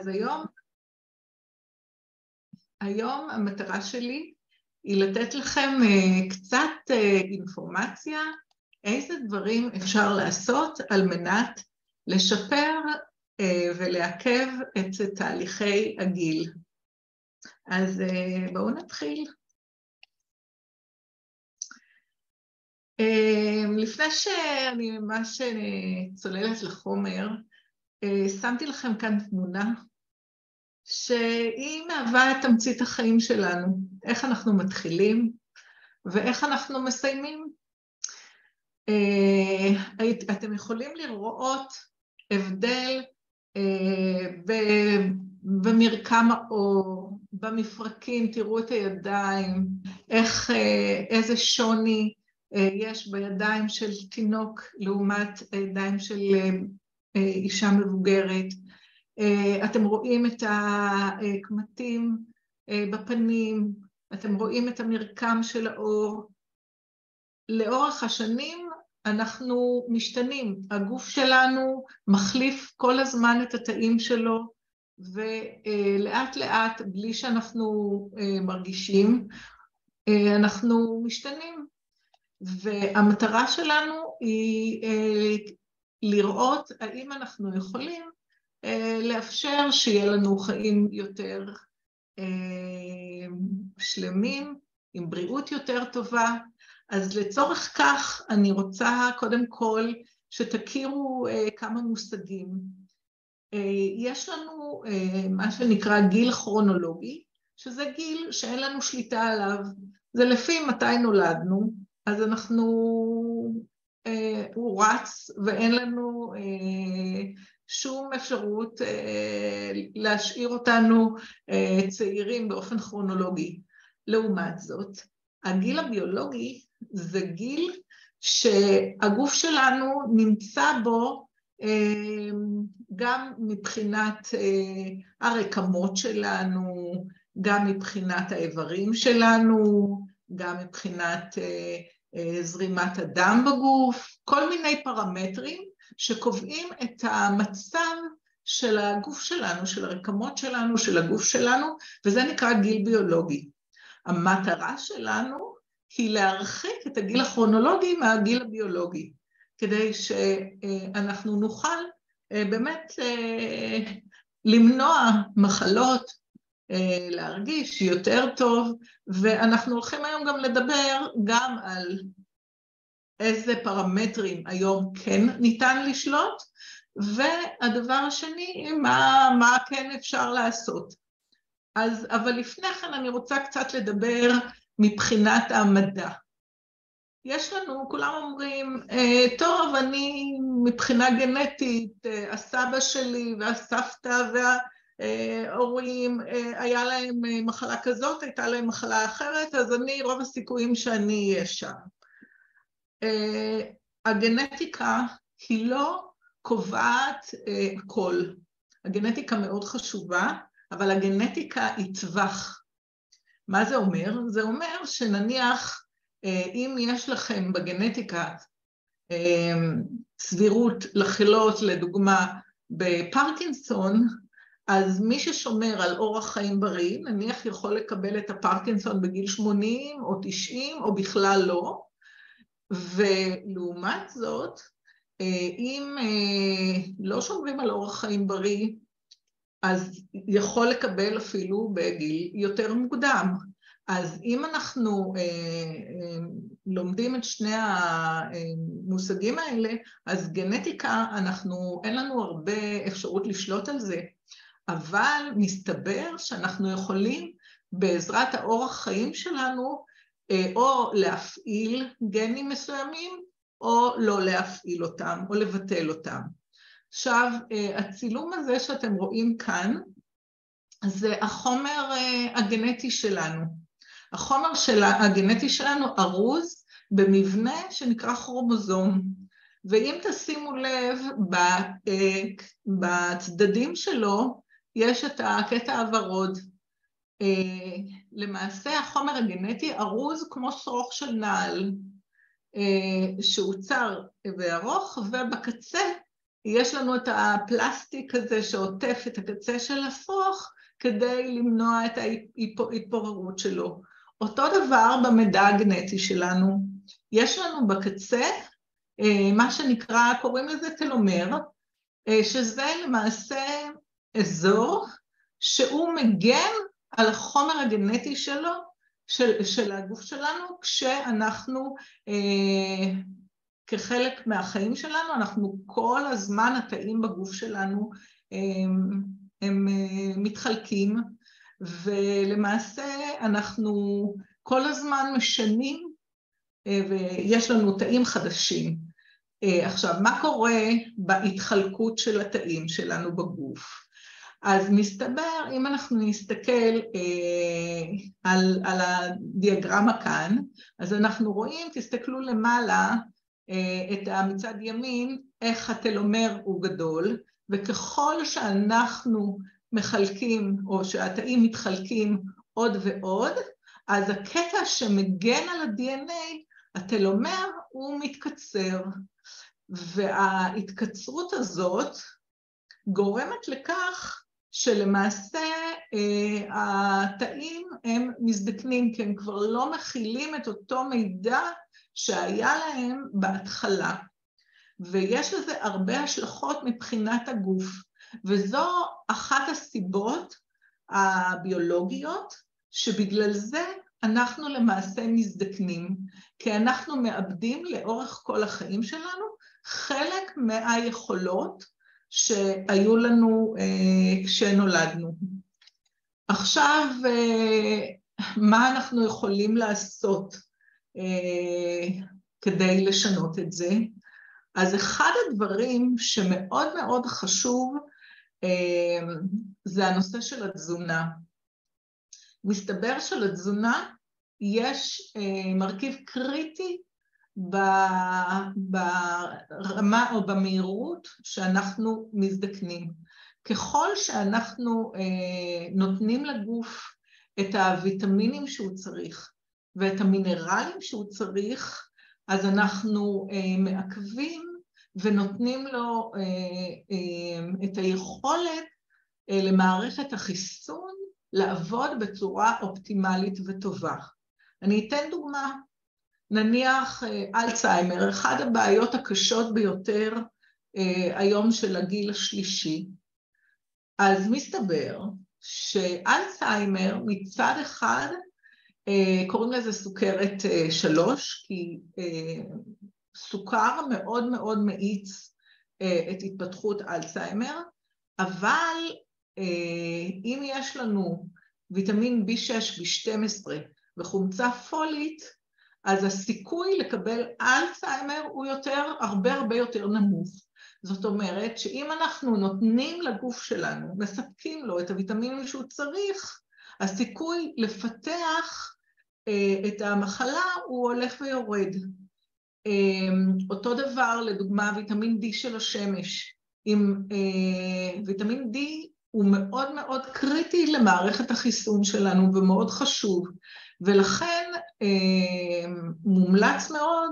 אז היום, היום המטרה שלי היא לתת לכם קצת אינפורמציה איזה דברים אפשר לעשות על מנת לשפר ולעכב את תהליכי הגיל. אז בואו נתחיל. לפני שאני ממש צוללת לחומר, שמתי לכם כאן תמונה שהיא מהווה את תמצית החיים שלנו, איך אנחנו מתחילים ואיך אנחנו מסיימים. אתם יכולים לראות הבדל במרקם העור, במפרקים, תראו את הידיים, איך, איזה שוני יש בידיים של תינוק לעומת הידיים של אישה מבוגרת. אתם רואים את הקמטים בפנים, אתם רואים את המרקם של העור. לאורך השנים אנחנו משתנים, הגוף שלנו מחליף כל הזמן את התאים שלו, ולאט לאט, בלי שאנחנו מרגישים, אנחנו משתנים. והמטרה שלנו היא לראות האם אנחנו יכולים לאפשר שיהיה לנו חיים יותר שלמים, עם בריאות יותר טובה. אז לצורך כך אני רוצה קודם כל שתכירו כמה מושגים. יש לנו מה שנקרא גיל כרונולוגי, שזה גיל שאין לנו שליטה עליו, זה לפי מתי נולדנו, אז אנחנו, הוא רץ ואין לנו שום אפשרות להשאיר אותנו צעירים באופן כרונולוגי. לעומת זאת, הגיל הביולוגי זה גיל שהגוף שלנו נמצא בו גם מבחינת הרקמות שלנו, גם מבחינת האיברים שלנו, גם מבחינת זרימת הדם בגוף, כל מיני פרמטרים שקובעים את המצב של הגוף שלנו, של הרקמות שלנו, של הגוף שלנו, וזה נקרא גיל ביולוגי. המטרה שלנו היא להרחיק את הגיל הכרונולוגי מהגיל הביולוגי, כדי שאנחנו נוכל באמת למנוע מחלות, להרגיש יותר טוב, ואנחנו הולכים היום גם לדבר גם על איזה פרמטרים היום כן ניתן לשלוט, והדבר השני, מה, מה כן אפשר לעשות. אז, אבל לפני כן אני רוצה קצת לדבר מבחינת המדע. יש לנו, כולם אומרים, טוב, אני מבחינה גנטית, הסבא שלי והסבתא וההורים, היה להם מחלה כזאת, הייתה להם מחלה אחרת, אז אני, רוב הסיכויים שאני אהיה שם. הגנטיקה היא לא קובעת הכל. הגנטיקה מאוד חשובה, אבל הגנטיקה היא טווח. מה זה אומר? זה אומר שנניח אם יש לכם בגנטיקה סבירות לחלות לדוגמה בפרקינסון, אז מי ששומר על אורח חיים בריא, נניח יכול לקבל את הפרקינסון בגיל 80 או 90 או בכלל לא, ולעומת זאת, אם לא שומרים על אורח חיים בריא, אז יכול לקבל אפילו בגיל יותר מוקדם. אז אם אנחנו לומדים את שני המושגים האלה, אז גנטיקה, אנחנו, אין לנו הרבה אפשרות לשלוט על זה, אבל מסתבר שאנחנו יכולים בעזרת האורח חיים שלנו, או להפעיל גנים מסוימים, או לא להפעיל אותם, או לבטל אותם. עכשיו, הצילום הזה שאתם רואים כאן, זה החומר הגנטי שלנו. החומר הגנטי שלנו ארוז במבנה שנקרא כרומוזום, ואם תשימו לב, בצדדים שלו יש את הקטע הוורוד. למעשה החומר הגנטי ארוז כמו שרוך של נעל, שהוא צר וארוך, ובקצה יש לנו את הפלסטיק הזה שעוטף את הקצה של השרוך כדי למנוע את ההתפוררות שלו. אותו דבר במידע הגנטי שלנו, יש לנו בקצה אה, מה שנקרא, קוראים לזה תלומר, אה, שזה למעשה אזור שהוא מגן על החומר הגנטי שלו, של, של הגוף שלנו, כשאנחנו, אה, כחלק מהחיים שלנו, אנחנו כל הזמן, התאים בגוף שלנו הם, הם אה, מתחלקים, ולמעשה אנחנו כל הזמן משנים, אה, ויש לנו תאים חדשים. אה, עכשיו, מה קורה בהתחלקות של התאים שלנו בגוף? אז מסתבר, אם אנחנו נסתכל אה, על, על הדיאגרמה כאן, אז אנחנו רואים, תסתכלו למעלה, אה, את מצד ימין, איך התלומר הוא גדול, וככל שאנחנו מחלקים, או שהתאים מתחלקים עוד ועוד, אז הקטע שמגן על ה-DNA, התלומר, הוא מתקצר. וההתקצרות הזאת גורמת לכך שלמעשה אה, התאים הם מזדקנים, כי הם כבר לא מכילים את אותו מידע שהיה להם בהתחלה. ויש לזה הרבה השלכות מבחינת הגוף, וזו אחת הסיבות הביולוגיות שבגלל זה אנחנו למעשה מזדקנים, כי אנחנו מאבדים לאורך כל החיים שלנו חלק מהיכולות שהיו לנו אה, כשנולדנו. עכשיו, אה, מה אנחנו יכולים לעשות אה, כדי לשנות את זה? אז אחד הדברים שמאוד מאוד חשוב זה הנושא של התזונה. מסתבר שלתזונה יש מרכיב קריטי ברמה או במהירות שאנחנו מזדקנים. ככל שאנחנו אה, נותנים לגוף את הוויטמינים שהוא צריך ואת המינרלים שהוא צריך, אז אנחנו אה, מעכבים ונותנים לו אה, את היכולת למערכת החיסון לעבוד בצורה אופטימלית וטובה. אני אתן דוגמה. נניח אה, אלצהיימר, אחת הבעיות הקשות ביותר אה, היום של הגיל השלישי, אז מסתבר שאלצהיימר מצד אחד אה, קוראים לזה סוכרת שלוש, כי סוכר מאוד מאוד מאיץ את התפתחות אלצהיימר, אבל אם יש לנו ויטמין B6, B12 וחומצה פולית, אז הסיכוי לקבל אלצהיימר הוא יותר, הרבה הרבה יותר נמוך. זאת אומרת שאם אנחנו נותנים לגוף שלנו, מספקים לו את הוויטמינים שהוא צריך, הסיכוי לפתח אה, את המחלה הוא הולך ויורד. אה, אותו דבר, לדוגמה, ויטמין D של השמש. עם אה, ויטמין D הוא מאוד מאוד קריטי למערכת החיסון שלנו ומאוד חשוב. ולכן מומלץ מאוד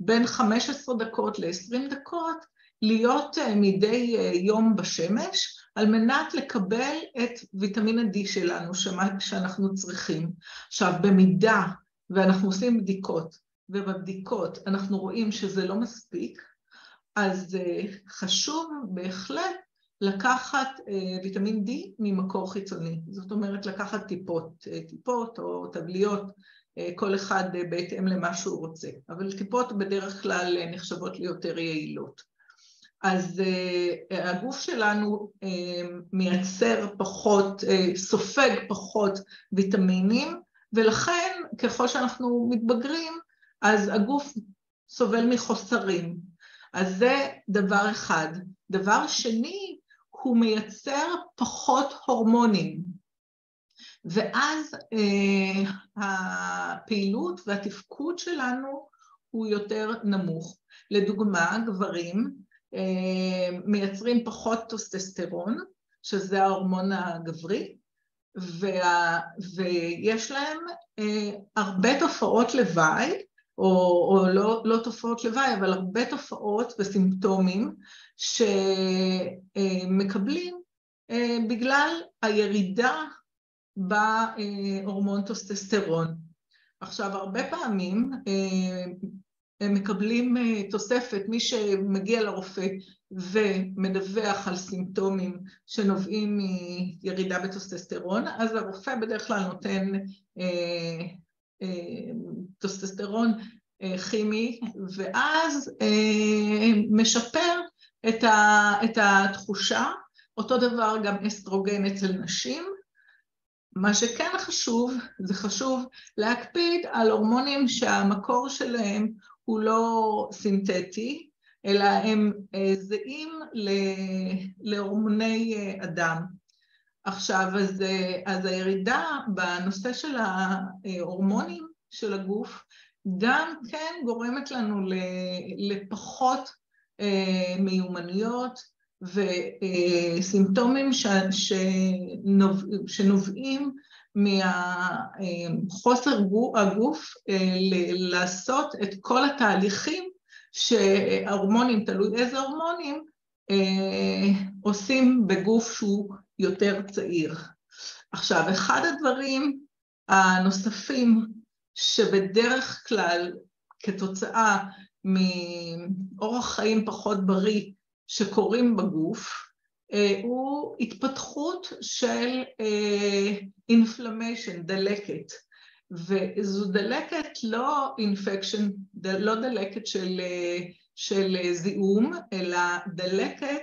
בין 15 דקות ל-20 דקות להיות אה, מדי אה, יום בשמש על מנת לקבל את ויטמין ה-D שלנו שאנחנו צריכים. עכשיו, במידה ואנחנו עושים בדיקות, ובבדיקות אנחנו רואים שזה לא מספיק, אז חשוב בהחלט לקחת אה, ויטמין D ממקור חיצוני, זאת אומרת לקחת טיפות, אה, טיפות או תגליות, אה, כל אחד בהתאם למה שהוא רוצה, אבל טיפות בדרך כלל נחשבות ליותר יעילות. אז הגוף שלנו מייצר פחות, סופג פחות ויטמינים, ולכן ככל שאנחנו מתבגרים, אז הגוף סובל מחוסרים. אז זה דבר אחד. דבר שני, הוא מייצר פחות הורמונים, ואז אה, הפעילות והתפקוד שלנו הוא יותר נמוך. לדוגמה, גברים אה, מייצרים פחות טוסטסטרון, שזה ההורמון הגברי, וה, ויש להם אה, הרבה תופעות לוואי, או, או לא, לא תופעות לוואי, אבל הרבה תופעות וסימפטומים שמקבלים אה, בגלל הירידה בהורמון טוסטסטרון. עכשיו, הרבה פעמים אה, הם מקבלים אה, תוספת, מי שמגיע לרופא ומדווח על סימפטומים שנובעים מירידה בטוסטסטרון, אז הרופא בדרך כלל נותן אה, טוסטסטרון כימי, ואז משפר את התחושה, אותו דבר גם אסטרוגן אצל נשים, מה שכן חשוב, זה חשוב להקפיד על הורמונים שהמקור שלהם הוא לא סינתטי, אלא הם אה, זהים להורמוני אה, אדם. עכשיו, אז, אה, אז הירידה בנושא של ההורמונים של הגוף גם כן גורמת לנו לפחות מיומנויות וסימפטומים שנובעים מחוסר הגוף אה, לעשות את כל התהליכים שההורמונים, תלוי איזה הורמונים, אה, עושים בגוף שהוא יותר צעיר. עכשיו, אחד הדברים הנוספים שבדרך כלל כתוצאה מאורח חיים פחות בריא שקורים בגוף, אה, הוא התפתחות של אינפלמיישן, אה, דלקת. וזו דלקת לא אינפקשן, לא דלקת של, אה, של זיהום, אלא דלקת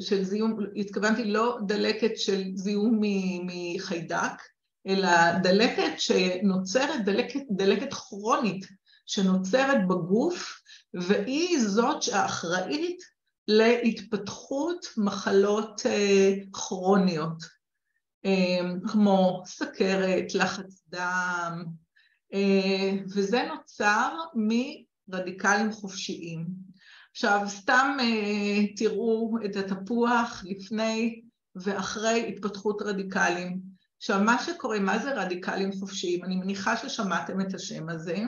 של זיהום, התכוונתי לא דלקת של זיהום מחיידק, אלא דלקת שנוצרת, דלקת, דלקת כרונית שנוצרת בגוף, והיא זאת שאחראית להתפתחות מחלות אה, כרוניות, אה, כמו סכרת, לחץ דם, אה, וזה נוצר מרדיקלים חופשיים. עכשיו, סתם תראו את התפוח לפני ואחרי התפתחות רדיקלים. עכשיו, מה שקורה, מה זה רדיקלים חופשיים? אני מניחה ששמעתם את השם הזה.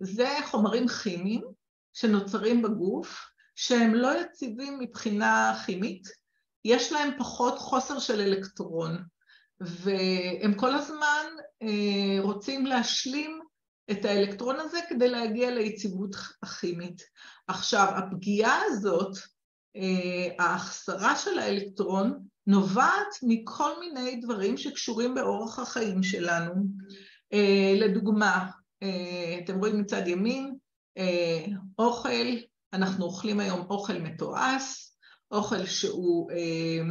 זה חומרים כימיים שנוצרים בגוף, שהם לא יציבים מבחינה כימית, יש להם פחות חוסר של אלקטרון, והם כל הזמן אה, רוצים להשלים את האלקטרון הזה כדי להגיע ליציבות הכימית. עכשיו, הפגיעה הזאת, אה, ההחסרה של האלקטרון, נובעת מכל מיני דברים שקשורים באורח החיים שלנו. אה, לדוגמה, אתם רואים מצד ימין, אוכל, אנחנו אוכלים היום אוכל מתועש, אוכל שהוא אה,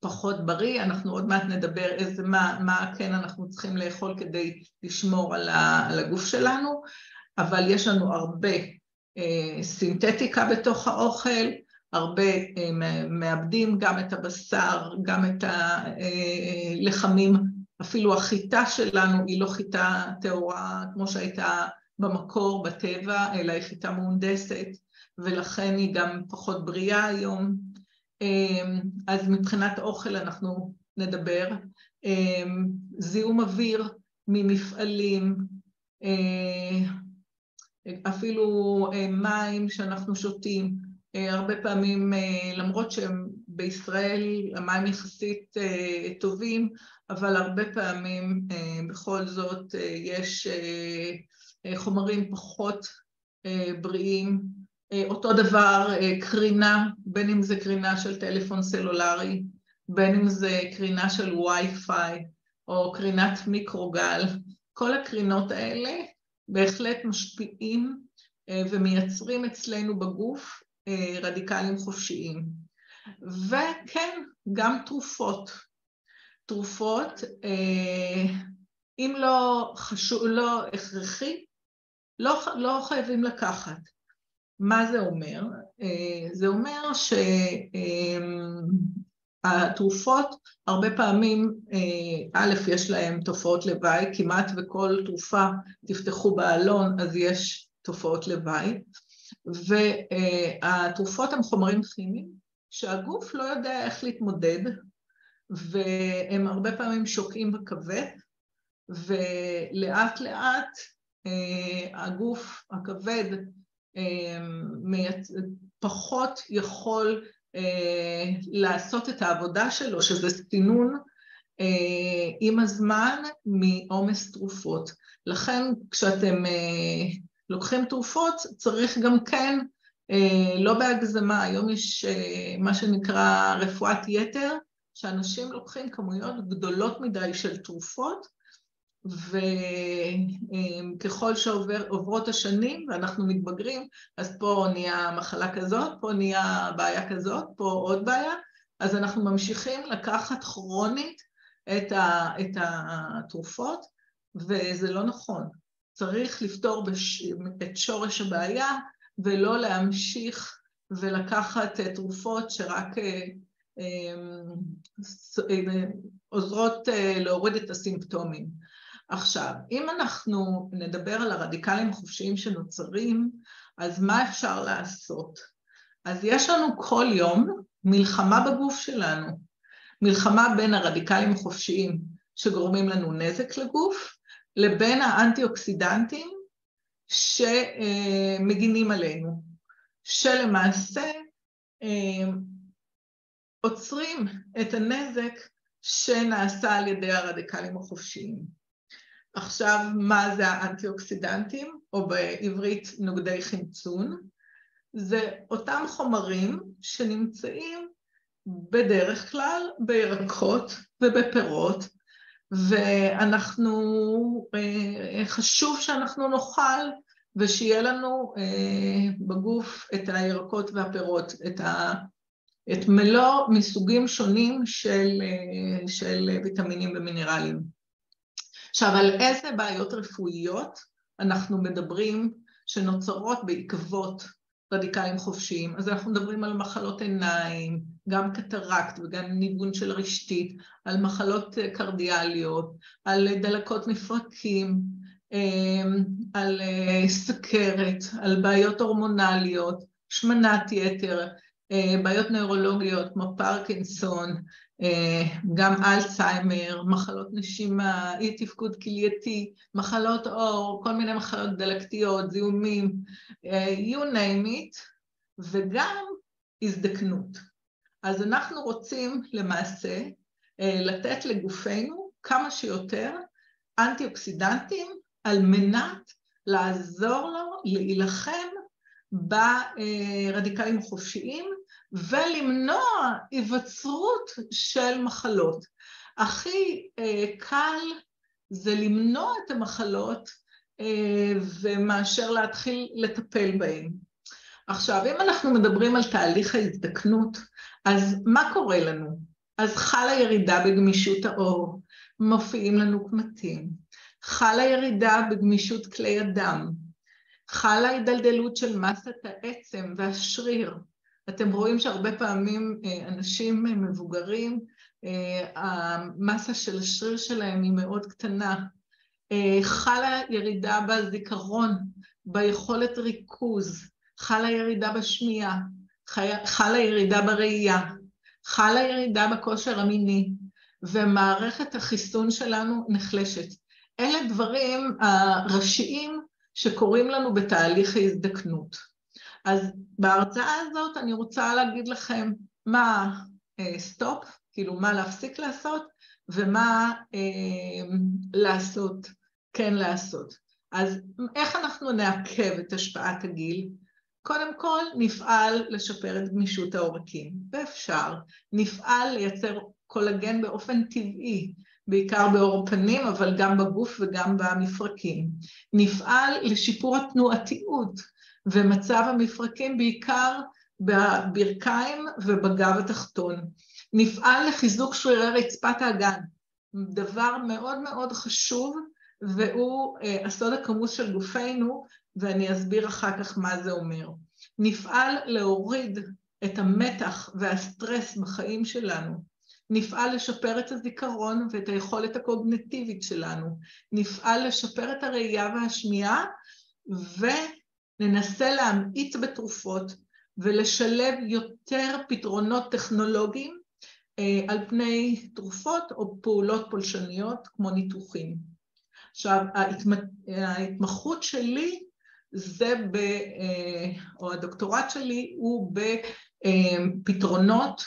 פחות בריא, אנחנו עוד מעט נדבר איזה, מה, מה כן אנחנו צריכים לאכול כדי לשמור על, ה, על הגוף שלנו, אבל יש לנו הרבה אה, סינתטיקה בתוך האוכל, הרבה אה, מאבדים גם את הבשר, גם את הלחמים, אה, אפילו החיטה שלנו היא לא חיטה טהורה כמו שהייתה במקור, בטבע, אלא היא חיטה מהונדסת, ולכן היא גם פחות בריאה היום. אמ, אז מבחינת האוכל אנחנו נדבר. אמ, זיהום אוויר ממפעלים, אה, אפילו אה, מים שאנחנו שותים, אה, הרבה פעמים, למרות שהם בישראל המים יחסית טובים, אבל הרבה פעמים בכל זאת יש חומרים פחות אה, בריאים, אה, אותו דבר קרינה, בין אם זה קרינה של טלפון סלולרי, בין אם זה קרינה של וי-פיי או קרינת מיקרוגל, כל הקרינות האלה בהחלט משפיעים ומייצרים אצלנו בגוף רדיקלים חופשיים. וכן, גם תרופות. תרופות, אם לא, חשוב, לא הכרחי, לא, לא חייבים לקחת. מה זה אומר? אה, זה אומר שהתרופות הרבה פעמים, אה, א', יש להן תופעות לוואי, כמעט וכל תרופה תפתחו בעלון אז יש תופעות לוואי, והתרופות הן חומרים כימיים שהגוף לא יודע איך להתמודד, והם הרבה פעמים שוקעים בכבד, ולאט לאט הגוף הכבד פחות יכול לעשות את העבודה שלו, שזה סינון עם הזמן מעומס תרופות. לכן כשאתם לוקחים תרופות צריך גם כן, לא בהגזמה, היום יש מה שנקרא רפואת יתר, שאנשים לוקחים כמויות גדולות מדי של תרופות, וככל שעוברות השנים ואנחנו מתבגרים, אז פה נהיה מחלה כזאת, פה נהיה בעיה כזאת, פה עוד בעיה, אז אנחנו ממשיכים לקחת כרונית את, ה, את התרופות, וזה לא נכון. צריך לפתור בש... את שורש הבעיה ולא להמשיך ולקחת תרופות שרק אה, אה, עוזרות אה, להוריד את הסימפטומים. עכשיו, אם אנחנו נדבר על הרדיקלים החופשיים שנוצרים, אז מה אפשר לעשות? אז יש לנו כל יום מלחמה בגוף שלנו, מלחמה בין הרדיקלים החופשיים שגורמים לנו נזק לגוף, לבין האנטי-אוקסידנטים שמגינים עלינו, שלמעשה אה, עוצרים את הנזק שנעשה על ידי הרדיקלים החופשיים. עכשיו, מה זה האנטי-אוקסידנטים, או בעברית נוגדי חמצון? זה אותם חומרים שנמצאים בדרך כלל בירקות ובפירות, ואנחנו, אה, חשוב שאנחנו נאכל ושיהיה לנו אה, בגוף את הירקות והפירות, את, ה, את מלוא מסוגים שונים של, אה, של ויטמינים ומינרלים. עכשיו, על איזה בעיות רפואיות אנחנו מדברים שנוצרות בעקבות רדיקלים חופשיים? אז אנחנו מדברים על מחלות עיניים, גם קטרקט וגם ניוון של רשתית, על מחלות קרדיאליות, על דלקות מפרקים, אמ, על אה, סכרת, על בעיות הורמונליות, שמנת יתר, אה, בעיות נוירולוגיות כמו פרקינסון, אה, גם אלצהיימר, מחלות נשימה, אי תפקוד כלייתי, מחלות עור, כל מיני מחלות דלקתיות, זיהומים, you name it, וגם הזדקנות. אז אנחנו רוצים למעשה לתת לגופנו כמה שיותר אנטי-אוקסידנטים על מנת לעזור לו להילחם ברדיקלים החופשיים ולמנוע היווצרות של מחלות. הכי אה, קל זה למנוע את המחלות אה, ומאשר להתחיל לטפל בהן. עכשיו, אם אנחנו מדברים על תהליך ההזדקנות, אז מה קורה לנו? אז חלה ירידה בגמישות העור, מופיעים לנו קמטים, חלה ירידה בגמישות כלי הדם, חלה הידלדלות של מסת העצם והשריר. אתם רואים שהרבה פעמים אה, אנשים מבוגרים, אה, המסה של השריר שלהם היא מאוד קטנה. אה, חלה ירידה בזיכרון, ביכולת ריכוז, חלה ירידה בשמיעה, חלה ירידה בראייה, חלה ירידה בכושר המיני, ומערכת החיסון שלנו נחלשת. אלה דברים הראשיים שקורים לנו בתהליך ההזדקנות. אז בהרצאה הזאת אני רוצה להגיד לכם מה סטופ, uh, כאילו מה להפסיק לעשות, ומה uh, לעשות, כן לעשות. אז איך אנחנו נעכב את השפעת הגיל? קודם כל נפעל לשפר את גמישות העורקים, ואפשר. נפעל לייצר קולגן באופן טבעי, בעיקר בעור פנים, אבל גם בגוף וגם במפרקים. נפעל לשיפור התנועתיות ומצב המפרקים בעיקר בברכיים ובגב התחתון. נפעל לחיזוק שרירי רצפת האגן, דבר מאוד מאוד חשוב, והוא אה, הסוד הכמוס של גופנו, ואני אסביר אחר כך מה זה אומר. נפעל להוריד את המתח והסטרס בחיים שלנו, נפעל לשפר את הזיכרון ואת היכולת הקוגנטיבית שלנו, נפעל לשפר את הראייה והשמיעה וננסה להמעיט בתרופות ולשלב יותר פתרונות טכנולוגיים אה, על פני תרופות או פעולות פולשניות כמו ניתוחים. עכשיו, ההתמחות שלי זה ב... או הדוקטורט שלי הוא בפתרונות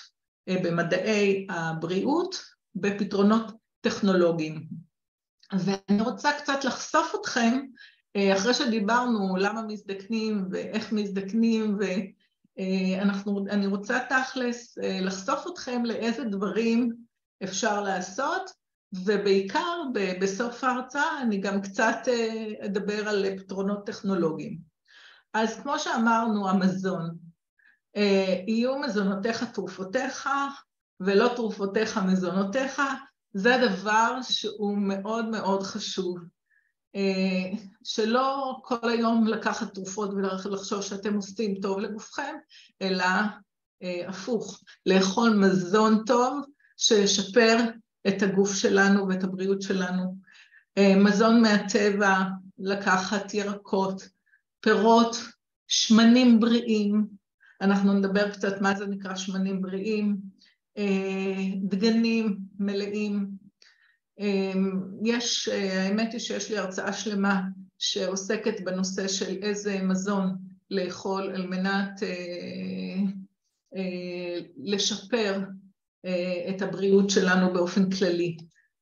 במדעי הבריאות, בפתרונות טכנולוגיים. ואני רוצה קצת לחשוף אתכם, אחרי שדיברנו למה מזדקנים ואיך מזדקנים, ואני רוצה תכלס לחשוף אתכם לאיזה דברים אפשר לעשות, ובעיקר בסוף ההרצאה אני גם קצת אדבר על פתרונות טכנולוגיים. אז כמו שאמרנו, המזון, יהיו מזונותיך תרופותיך ולא תרופותיך מזונותיך, זה דבר שהוא מאוד מאוד חשוב. שלא כל היום לקחת תרופות ולחשוב שאתם עושים טוב לגופכם, אלא הפוך, לאכול מזון טוב שישפר את הגוף שלנו ואת הבריאות שלנו. מזון מהטבע, לקחת ירקות, פירות, שמנים בריאים, אנחנו נדבר קצת מה זה נקרא שמנים בריאים, דגנים מלאים. יש, האמת היא שיש לי הרצאה שלמה שעוסקת בנושא של איזה מזון לאכול על מנת לשפר את הבריאות שלנו באופן כללי.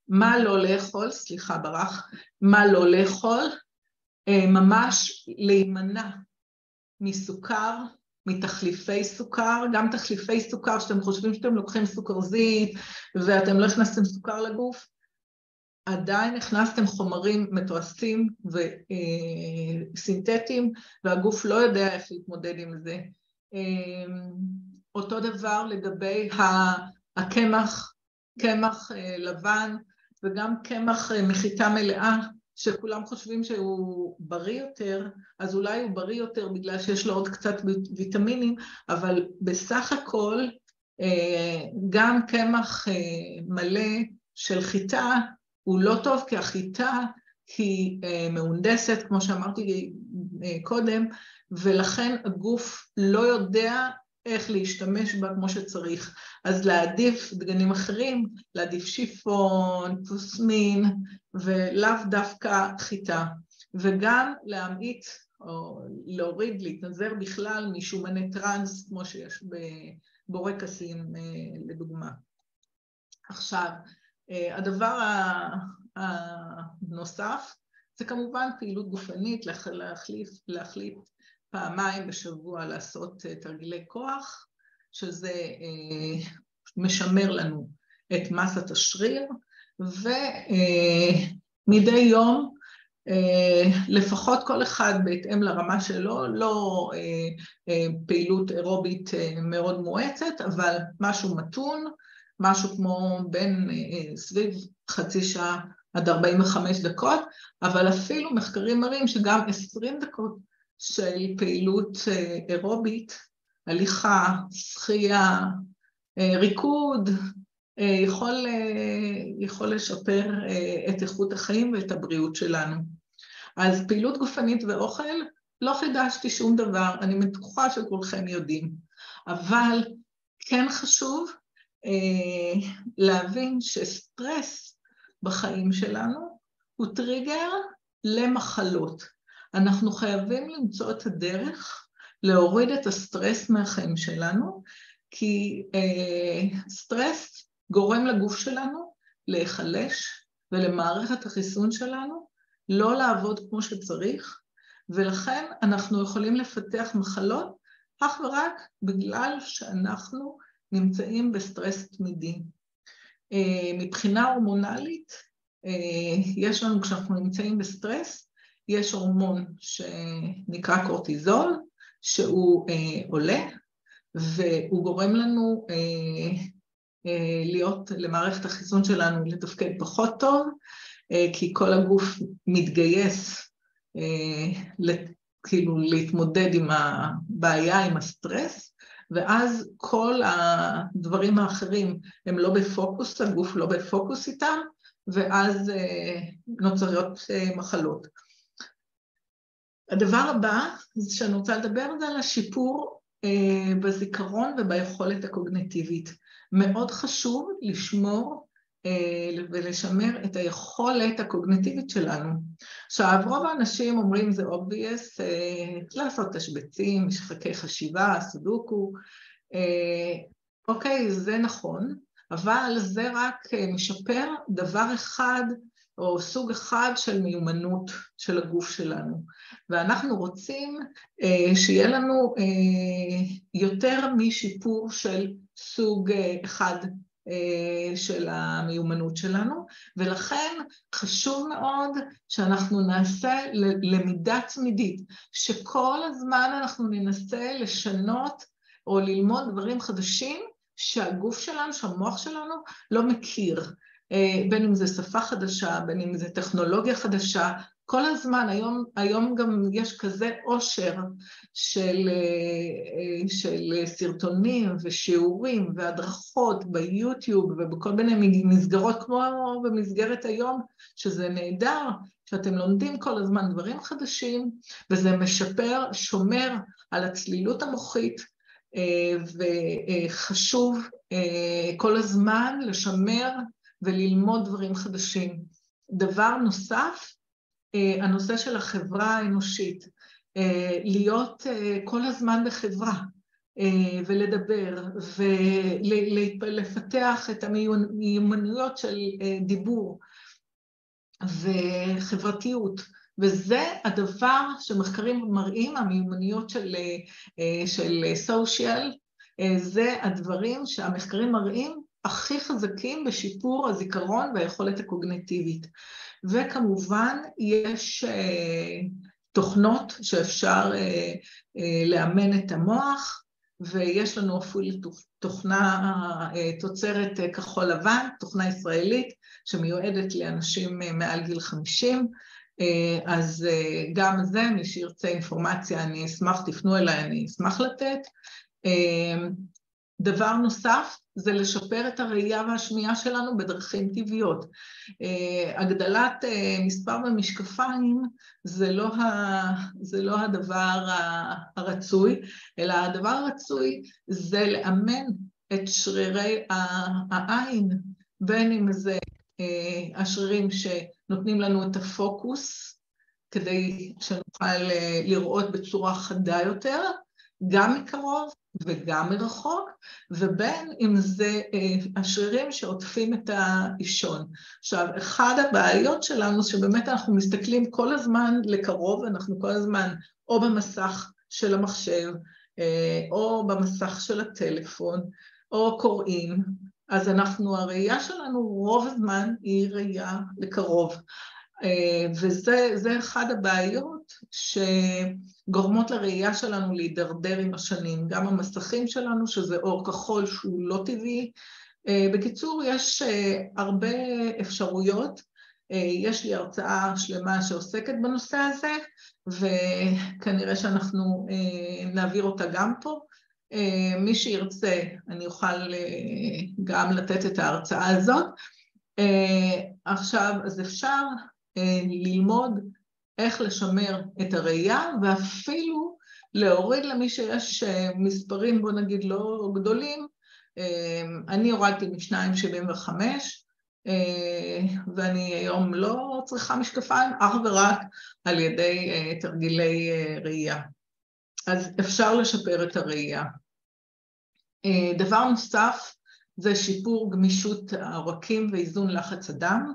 מה לא לאכול, סליחה ברח, מה לא לאכול, ממש להימנע מסוכר, מתחליפי סוכר, גם תחליפי סוכר שאתם חושבים שאתם לוקחים סוכרזית ואתם לא הכנסתם סוכר לגוף, עדיין הכנסתם חומרים מתועשים וסינתטיים והגוף לא יודע איך להתמודד עם זה. אותו דבר לגבי הקמח, קמח לבן וגם קמח מחיטה מלאה, שכולם חושבים שהוא בריא יותר, אז אולי הוא בריא יותר בגלל שיש לו עוד קצת ויטמינים, אבל בסך הכל גם קמח מלא של חיטה הוא לא טוב, כי החיטה היא מהונדסת, כמו שאמרתי קודם, ולכן הגוף לא יודע איך להשתמש בה כמו שצריך. אז להעדיף דגנים אחרים, להעדיף שיפון, פוסמין, ולאו דווקא חיטה. וגם להמעיט או להוריד, להתנזר בכלל משומני טראנס, כמו שיש בבורקסים לדוגמה. עכשיו, הדבר הנוסף זה כמובן פעילות גופנית, להחליט פעמיים בשבוע לעשות תרגילי כוח, שזה משמר לנו את מסת השריר, ומדי יום לפחות כל אחד בהתאם לרמה שלו, לא פעילות אירובית מאוד מואצת, אבל משהו מתון, משהו כמו בין סביב חצי שעה עד 45 דקות, אבל אפילו מחקרים מראים שגם 20 דקות של פעילות אירובית, הליכה, שחייה, ריקוד, יכול, יכול לשפר את איכות החיים ואת הבריאות שלנו. אז פעילות גופנית ואוכל, לא חידשתי שום דבר, אני בטוחה שכולכם יודעים, אבל כן חשוב להבין שסטרס בחיים שלנו הוא טריגר למחלות. אנחנו חייבים למצוא את הדרך להוריד את הסטרס מהחיים שלנו, כי סטרס גורם לגוף שלנו להיחלש ולמערכת החיסון שלנו לא לעבוד כמו שצריך, ולכן אנחנו יכולים לפתח מחלות אך ורק בגלל שאנחנו נמצאים בסטרס תמידי. מבחינה הורמונלית, יש לנו, כשאנחנו נמצאים בסטרס, יש הורמון שנקרא קורטיזול, שהוא עולה, והוא גורם לנו להיות, למערכת החיסון שלנו לתפקד פחות טוב, כי כל הגוף מתגייס כאילו להתמודד עם הבעיה, עם הסטרס, ואז כל הדברים האחרים הם לא בפוקוס, הגוף לא בפוקוס איתם, ואז נוצרות מחלות. הדבר הבא שאני רוצה לדבר זה על השיפור בזיכרון וביכולת הקוגנטיבית. מאוד חשוב לשמור ולשמר את היכולת הקוגנטיבית שלנו. עכשיו, רוב האנשים אומרים זה obvious, לעשות תשבצים, משחקי חשיבה, סודוקו, אוקיי, זה נכון, אבל זה רק משפר דבר אחד או סוג אחד של מיומנות של הגוף שלנו. ואנחנו רוצים אה, שיהיה לנו אה, יותר משיפור של סוג אה, אחד אה, של המיומנות שלנו, ולכן חשוב מאוד שאנחנו נעשה למידה תמידית, שכל הזמן אנחנו ננסה לשנות או ללמוד דברים חדשים שהגוף שלנו, שהמוח שלנו לא מכיר. אה, בין אם זה שפה חדשה, בין אם זה טכנולוגיה חדשה, כל הזמן, היום, היום גם יש כזה עושר של, אה, של סרטונים ושיעורים והדרכות ביוטיוב ובכל מיני מסגרות כמו במסגרת היום, שזה נהדר, שאתם לומדים כל הזמן דברים חדשים, וזה משפר, שומר על הצלילות המוחית, אה, וחשוב כל הזמן לשמר וללמוד דברים חדשים. דבר נוסף, אה, הנושא של החברה האנושית, אה, להיות אה, כל הזמן בחברה ולדבר ולפתח את המיומנויות של דיבור וחברתיות. וזה הדבר שמחקרים מראים, המיומנויות של, של סושיאל, זה הדברים שהמחקרים מראים הכי חזקים בשיפור הזיכרון והיכולת הקוגנטיבית. וכמובן, יש אה, תוכנות שאפשר אה, אה, לאמן את המוח, ויש לנו אפילו תוכנה תוצרת כחול לבן, תוכנה ישראלית, שמיועדת לאנשים מעל גיל 50, אז גם זה, מי שירצה אינפורמציה, אני אשמח, תפנו אליי, אני אשמח לתת. דבר נוסף זה לשפר את הראייה והשמיעה שלנו בדרכים טבעיות. אה, הגדלת אה, מספר במשקפיים זה לא, ה, זה לא הדבר הרצוי, אלא הדבר הרצוי זה לאמן את שרירי העין, בין אם זה אה, השרירים שנותנים לנו את הפוקוס, כדי שנוכל לראות בצורה חדה יותר, גם מקרוב וגם מרחוק, ובין אם זה אה, השרירים שעוטפים את האישון. עכשיו, אחת הבעיות שלנו שבאמת אנחנו מסתכלים כל הזמן לקרוב, אנחנו כל הזמן או במסך של המחשב, אה, או במסך של הטלפון, או קוראים, אז אנחנו, הראייה שלנו רוב הזמן היא ראייה לקרוב. אה, וזה אחד הבעיות שגורמות לראייה שלנו להידרדר עם השנים, גם המסכים שלנו, שזה אור כחול שהוא לא טבעי. אה, בקיצור, יש אה, הרבה אפשרויות. יש לי הרצאה שלמה שעוסקת בנושא הזה, וכנראה שאנחנו נעביר אותה גם פה. מי שירצה, אני אוכל גם לתת את ההרצאה הזאת. עכשיו, אז אפשר אה, ללמוד איך לשמר את הראייה, ואפילו להוריד למי שיש אה, מספרים, בוא נגיד, לא גדולים. אה, אני הורדתי מ-2.75, ואני היום לא צריכה משקפיים, אך ורק על ידי תרגילי ראייה. אז אפשר לשפר את הראייה. דבר נוסף זה שיפור גמישות העורקים ואיזון לחץ הדם.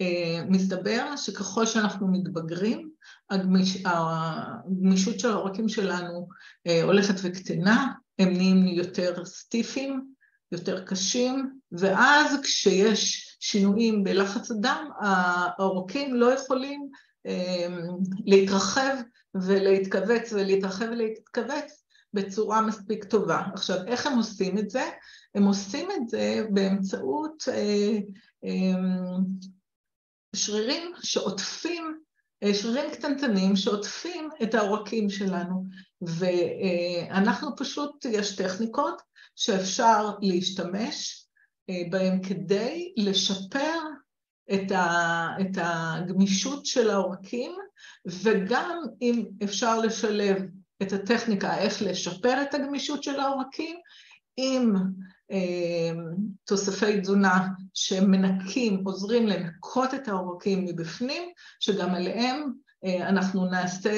אה, מסתבר שככל שאנחנו מתבגרים, הגמיש, הגמישות של העורקים שלנו אה, הולכת וקטנה, הם נהיים יותר סטיפים, יותר קשים, ואז כשיש שינויים בלחץ הדם, העורקים לא יכולים אה, להתרחב ולהתכווץ ולהתרחב ולהתכווץ בצורה מספיק טובה. עכשיו, איך הם עושים את זה? הם עושים את זה באמצעות שרירים שעוטפים, אה, שרירים קטנטנים שעוטפים את העורקים שלנו, ואנחנו פשוט, יש טכניקות שאפשר להשתמש אה, בהן כדי לשפר את, ה, את הגמישות של העורקים, וגם אם אפשר לשלב את הטכניקה איך לשפר את הגמישות של העורקים, עם תוספי תזונה שמנקים, עוזרים לנקות את העורקים מבפנים, שגם עליהם אנחנו נעשה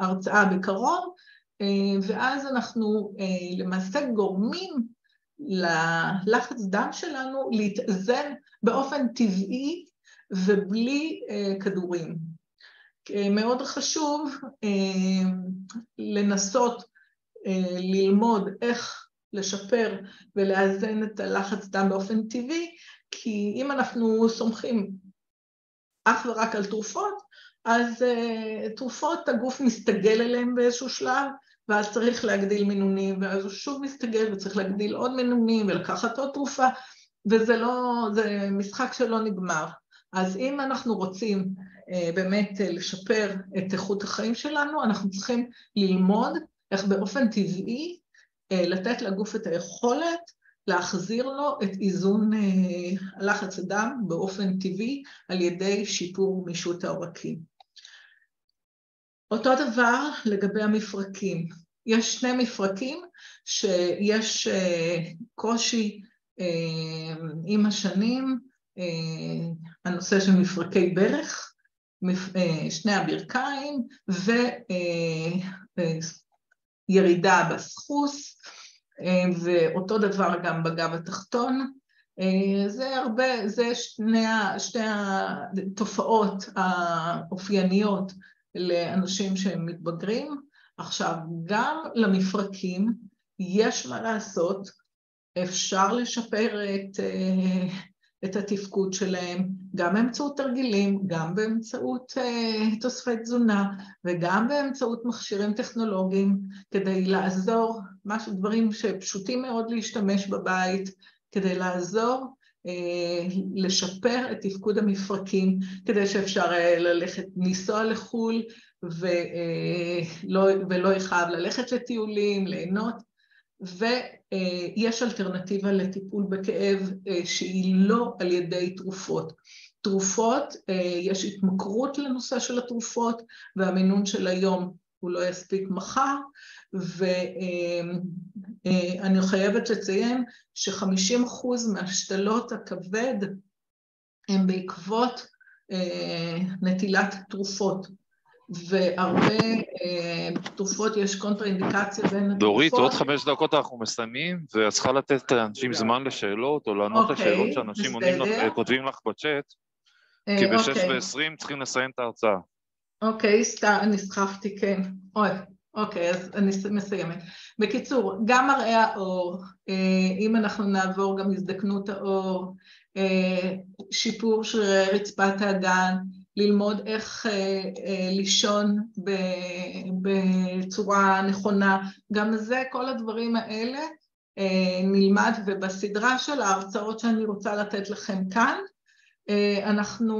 הרצאה בקרוב, ואז אנחנו למעשה גורמים ללחץ דם שלנו להתאזן באופן טבעי ובלי כדורים. מאוד חשוב לנסות ללמוד איך לשפר ולאזן את הלחץ דם באופן טבעי, כי אם אנחנו סומכים אך ורק על תרופות, אז תרופות הגוף מסתגל אליהן באיזשהו שלב, ואז צריך להגדיל מינונים, ואז הוא שוב מסתגל וצריך להגדיל עוד מינונים ולקחת עוד תרופה, וזה לא, זה משחק שלא נגמר. אז אם אנחנו רוצים באמת לשפר את איכות החיים שלנו, אנחנו צריכים ללמוד איך באופן טבעי לתת לגוף את היכולת להחזיר לו את איזון לחץ הדם באופן טבעי על ידי שיפור גמישות העורקים. אותו דבר לגבי המפרקים. יש שני מפרקים שיש קושי עם השנים, הנושא של מפרקי ברך, שני הברכיים וירידה בסחוס, ואותו דבר גם בגב התחתון. זה הרבה, זה שני, שתי התופעות האופייניות לאנשים שהם מתבגרים. עכשיו, גם למפרקים יש מה לעשות, אפשר לשפר את, את התפקוד שלהם, גם באמצעות תרגילים, גם באמצעות תוספי תזונה וגם באמצעות מכשירים טכנולוגיים כדי לעזור, משהו, דברים שפשוטים מאוד להשתמש בבית, כדי לעזור לשפר את תפקוד המפרקים, כדי שאפשר ללכת, לנסוע לחו"ל ולא, ולא יכאב ללכת לטיולים, ליהנות, ויש אלטרנטיבה לטיפול בכאב שהיא לא על ידי תרופות. תרופות, יש התמכרות לנושא של התרופות, והמינון של היום הוא לא יספיק מחר, ואני חייבת לציין ש-50% מהשתלות הכבד הם בעקבות נטילת תרופות. והרבה תרופות יש קונטרה-אינדיקציה בין התרופות. דורית, עוד חמש דקות אנחנו מסיימים, ואת צריכה לתת לאנשים זמן לשאלות, או לענות לשאלות שאנשים כותבים לך בצ'אט, כי ב-6 ו-20 צריכים לסיים את ההרצאה. אוקיי, סתם, נסחפתי, כן. אוי, אוקיי, אז אני מסיימת. בקיצור, גם מראה העור, אם אנחנו נעבור גם הזדקנות העור, שיפור שרירי רצפת האגן, ללמוד איך לישון בצורה נכונה, גם זה, כל הדברים האלה נלמד, ובסדרה של ההרצאות שאני רוצה לתת לכם כאן, אנחנו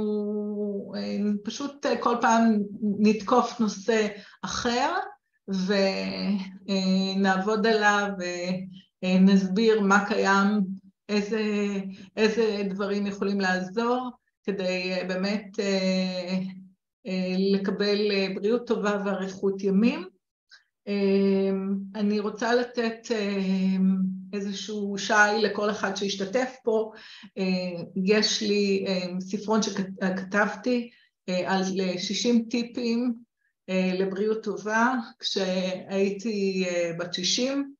פשוט כל פעם נתקוף נושא אחר ונעבוד עליו ונסביר מה קיים, איזה, איזה דברים יכולים לעזור כדי באמת לקבל בריאות טובה ואריכות ימים. אני רוצה לתת איזשהו שי לכל אחד שהשתתף פה. יש לי ספרון שכתבתי על 60 טיפים לבריאות טובה כשהייתי בת 60,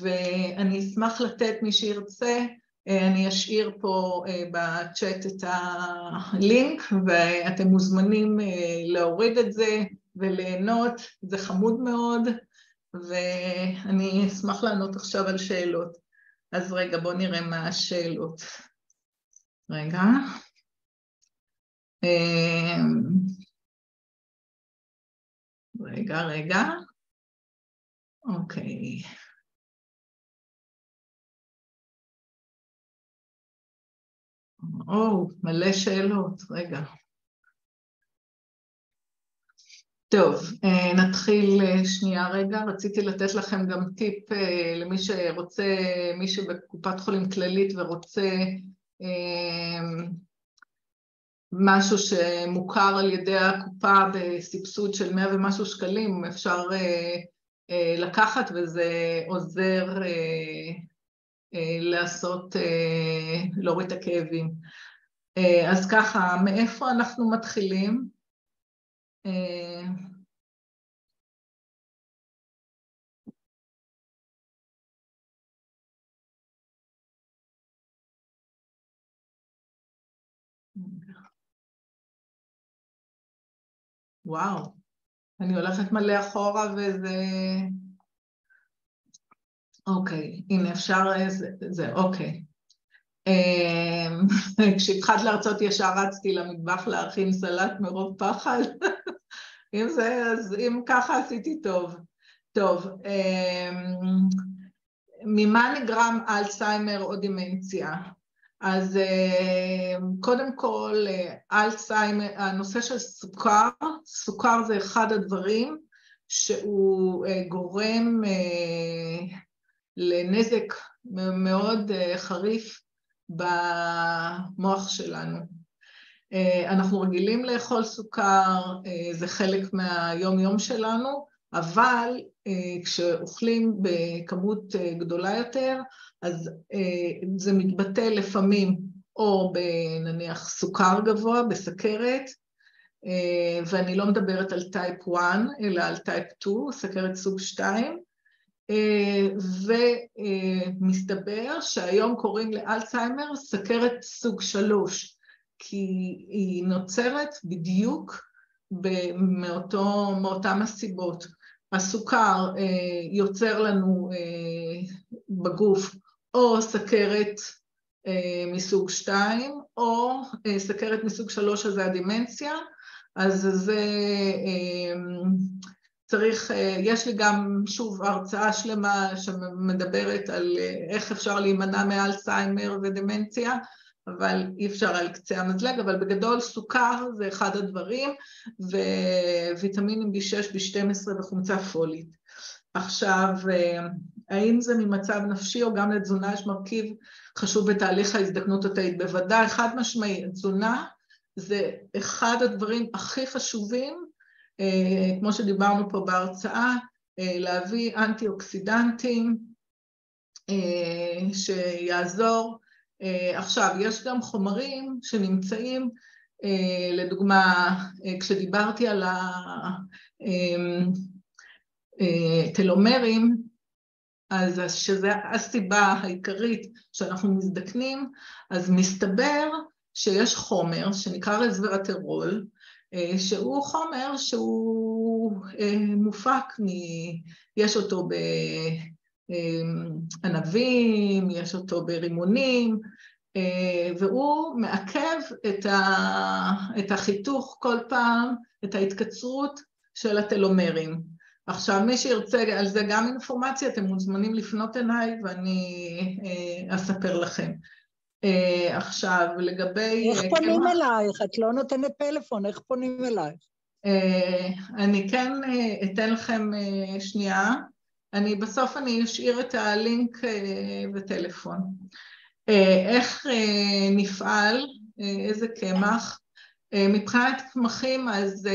ואני אשמח לתת מי שירצה, אני אשאיר פה בצ'אט את הלינק ואתם מוזמנים להוריד את זה וליהנות, זה חמוד מאוד ואני אשמח לענות עכשיו על שאלות. אז רגע, בואו נראה מה השאלות. רגע. רגע, רגע. אוקיי. או, מלא שאלות, רגע. טוב, נתחיל שנייה רגע, רציתי לתת לכם גם טיפ למי שרוצה, מי שבקופת חולים כללית ורוצה משהו שמוכר על ידי הקופה בסבסוד של מאה ומשהו שקלים, אפשר לקחת וזה עוזר לעשות, להוריד את הכאבים. אז ככה, מאיפה אנחנו מתחילים? וואו, אני הולכת מלא אחורה וזה... אוקיי, הנה אפשר... זה, זה אוקיי. אמ, כשהתחלת להרצות ישר רצתי למטבח להכין סלט מרוב פחד. אם זה, אז אם ככה עשיתי טוב. טוב, אמ, ממה נגרם אלצהיימר או דמנציה? אז קודם כל, אלצהיימר, הנושא של סוכר, סוכר זה אחד הדברים שהוא גורם לנזק מאוד חריף במוח שלנו. אנחנו רגילים לאכול סוכר, זה חלק מהיום-יום שלנו, אבל כשאוכלים בכמות גדולה יותר, אז זה מתבטא לפעמים או בנניח סוכר גבוה, בסכרת, ואני לא מדברת על type 1, אלא על type 2, סכרת סוג 2, ומסתבר שהיום קוראים לאלצהיימר סכרת סוג 3, כי היא נוצרת בדיוק מאותו, מאותם הסיבות. הסוכר יוצר לנו בגוף או סכרת מסוג 2, או סכרת מסוג 3, שזה הדמנציה, אז זה צריך, יש לי גם, שוב, הרצאה שלמה שמדברת על איך אפשר להימנע מאלצהיימר ודמנציה, אבל אי אפשר על קצה המזלג, אבל בגדול סוכר זה אחד הדברים, וויטמינים B6, B12 וחומצה פולית. עכשיו, האם זה ממצב נפשי או גם לתזונה יש מרכיב חשוב בתהליך ההזדקנות התאית? בוודאי, חד משמעי, תזונה זה אחד הדברים הכי חשובים, כמו שדיברנו פה בהרצאה, להביא אנטי-אוקסידנטים שיעזור. עכשיו, יש גם חומרים שנמצאים, לדוגמה, כשדיברתי על הטלומרים, אז שזו הסיבה העיקרית שאנחנו מזדקנים, אז מסתבר שיש חומר שנקרא רזוורטרול, שהוא חומר שהוא מופק מ... יש אותו בענבים, יש אותו ברימונים, והוא מעכב את החיתוך כל פעם, את ההתקצרות של הטלומרים. עכשיו, מי שירצה על זה גם אינפורמציה, אתם מוזמנים לפנות אליי ואני אספר לכם. עכשיו, לגבי... איך פונים אלייך? את לא נותנת פלאפון, איך פונים אלייך? אני כן אתן לכם שנייה. אני בסוף אני אשאיר את הלינק וטלפון. איך נפעל, איזה קמח. מבחינת קמחים, אז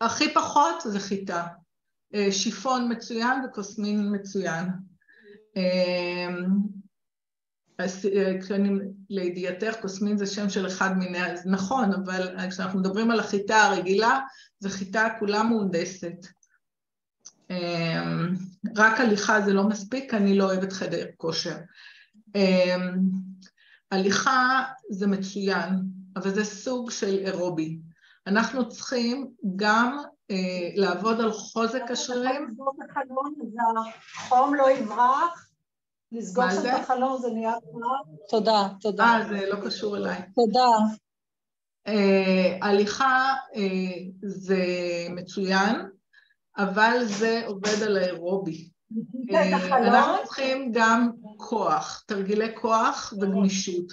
הכי פחות זה חיטה. שיפון מצוין וקוסמין מצוין. כשאני לידיעתך, קוסמין זה שם של אחד מיני, אז נכון, אבל כשאנחנו מדברים על החיטה הרגילה, זו חיטה כולה מהונדסת. רק הליכה זה לא מספיק, אני לא אוהבת חדר כושר. הליכה זה מצוין, אבל זה סוג של אירובי. אנחנו צריכים גם לעבוד על חוזק השרירים. החלון, אז החום לא יברח. לסגור את החלון זה נהיה כבר. תודה, תודה. אה, זה לא קשור אליי. תודה. הליכה זה מצוין, אבל זה עובד על האירובי. אנחנו צריכים גם כוח, תרגילי כוח וגמישות.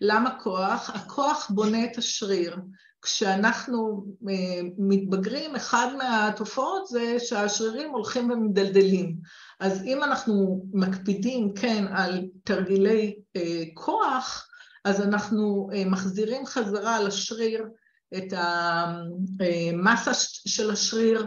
למה כוח? הכוח בונה את השריר. כשאנחנו מתבגרים, אחד מהתופעות זה שהשרירים הולכים ומדלדלים. אז אם אנחנו מקפידים, כן, על תרגילי כוח, אז אנחנו מחזירים חזרה לשריר את המסה של השריר,